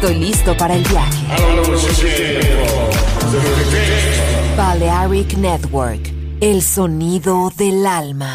estoy listo para el viaje. Balearic Network, el sonido del alma.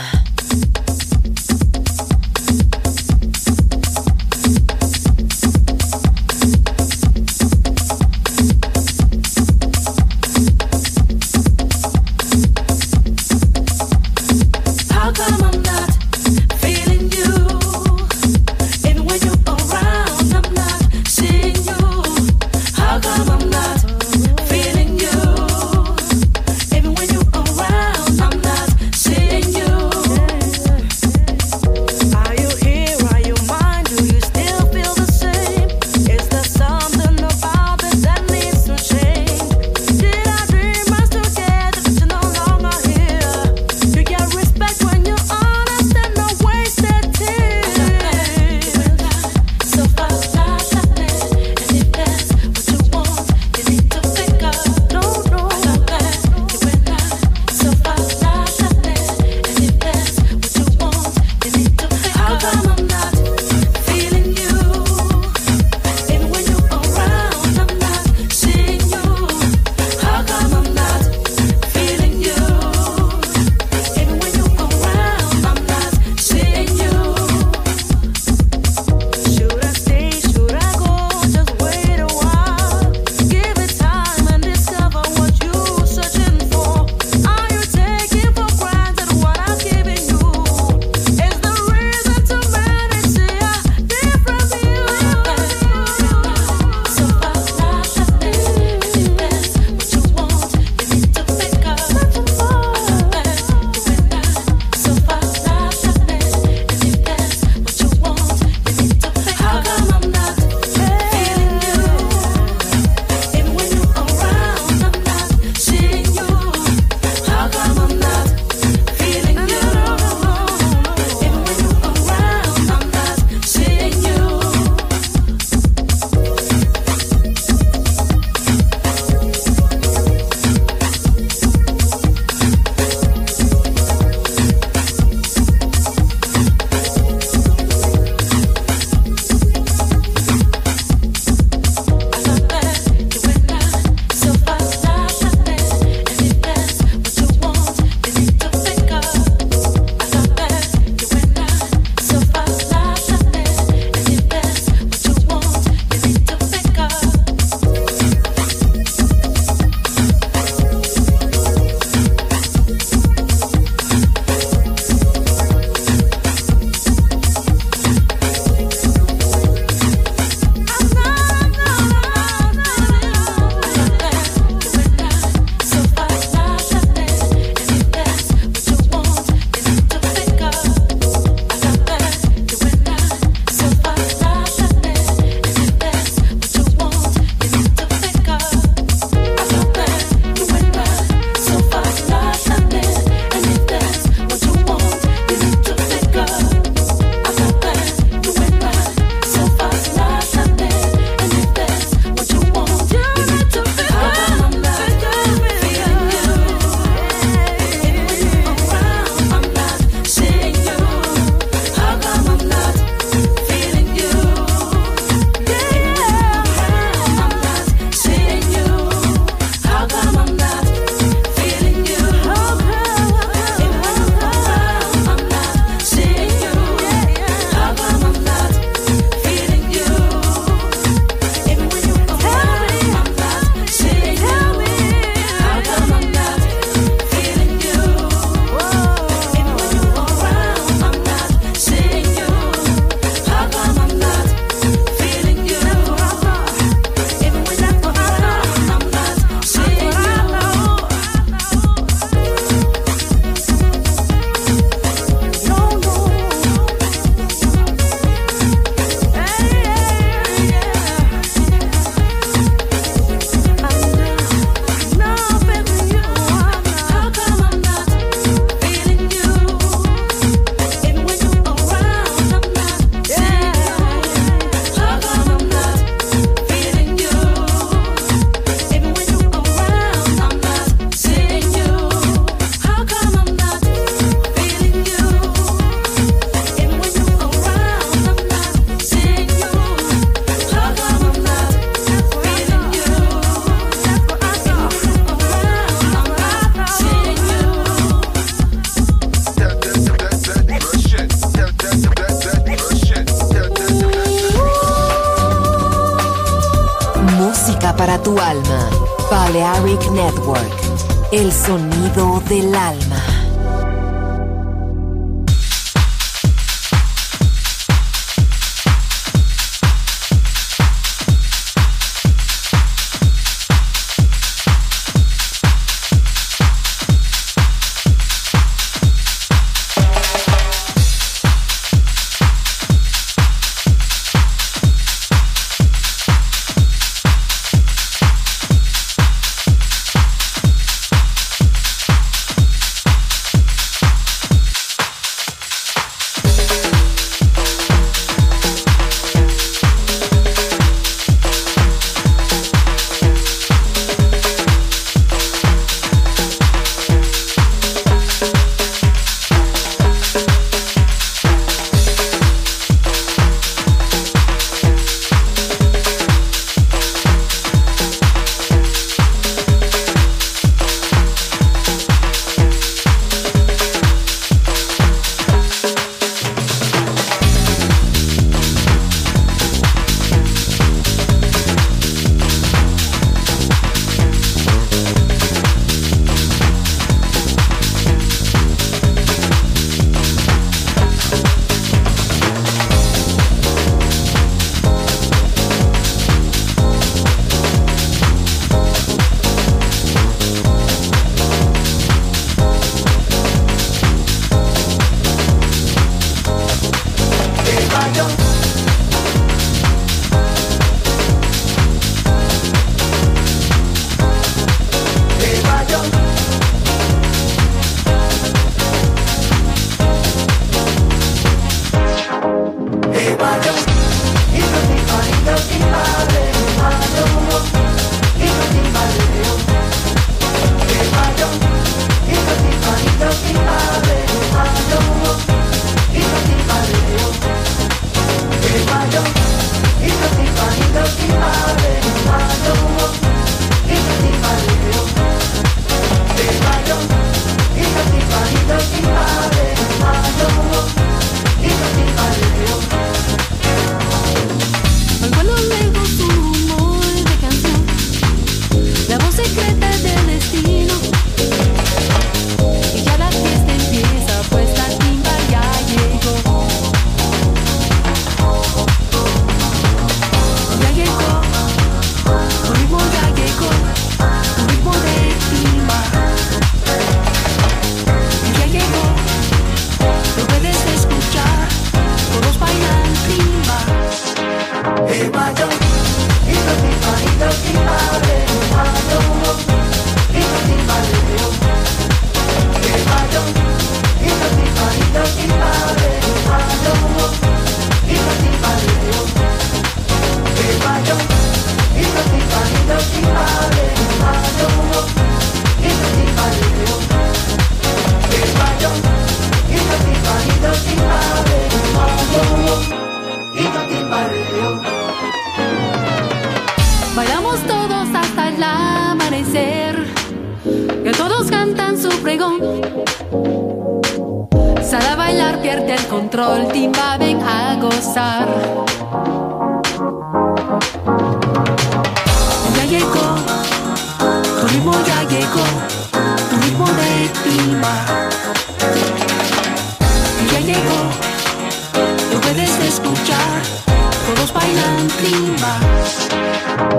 Kimba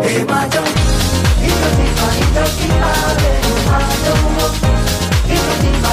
Emajo Ito Kimba, Ito Kimba Leo Majo Ito Kimba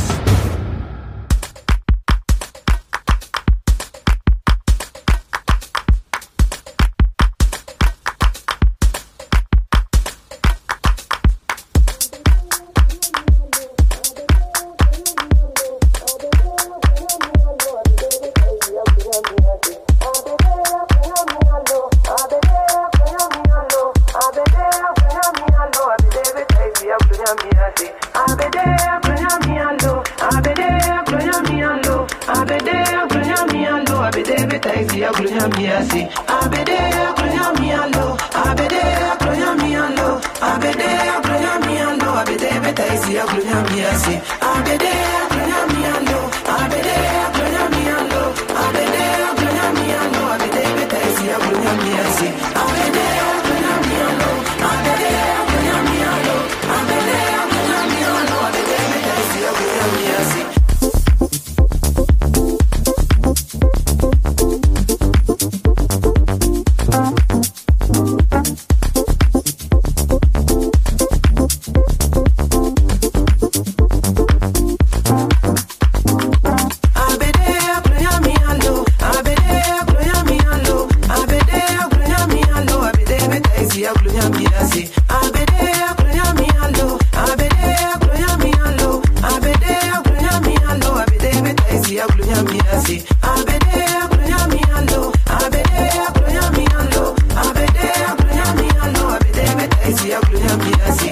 kiasi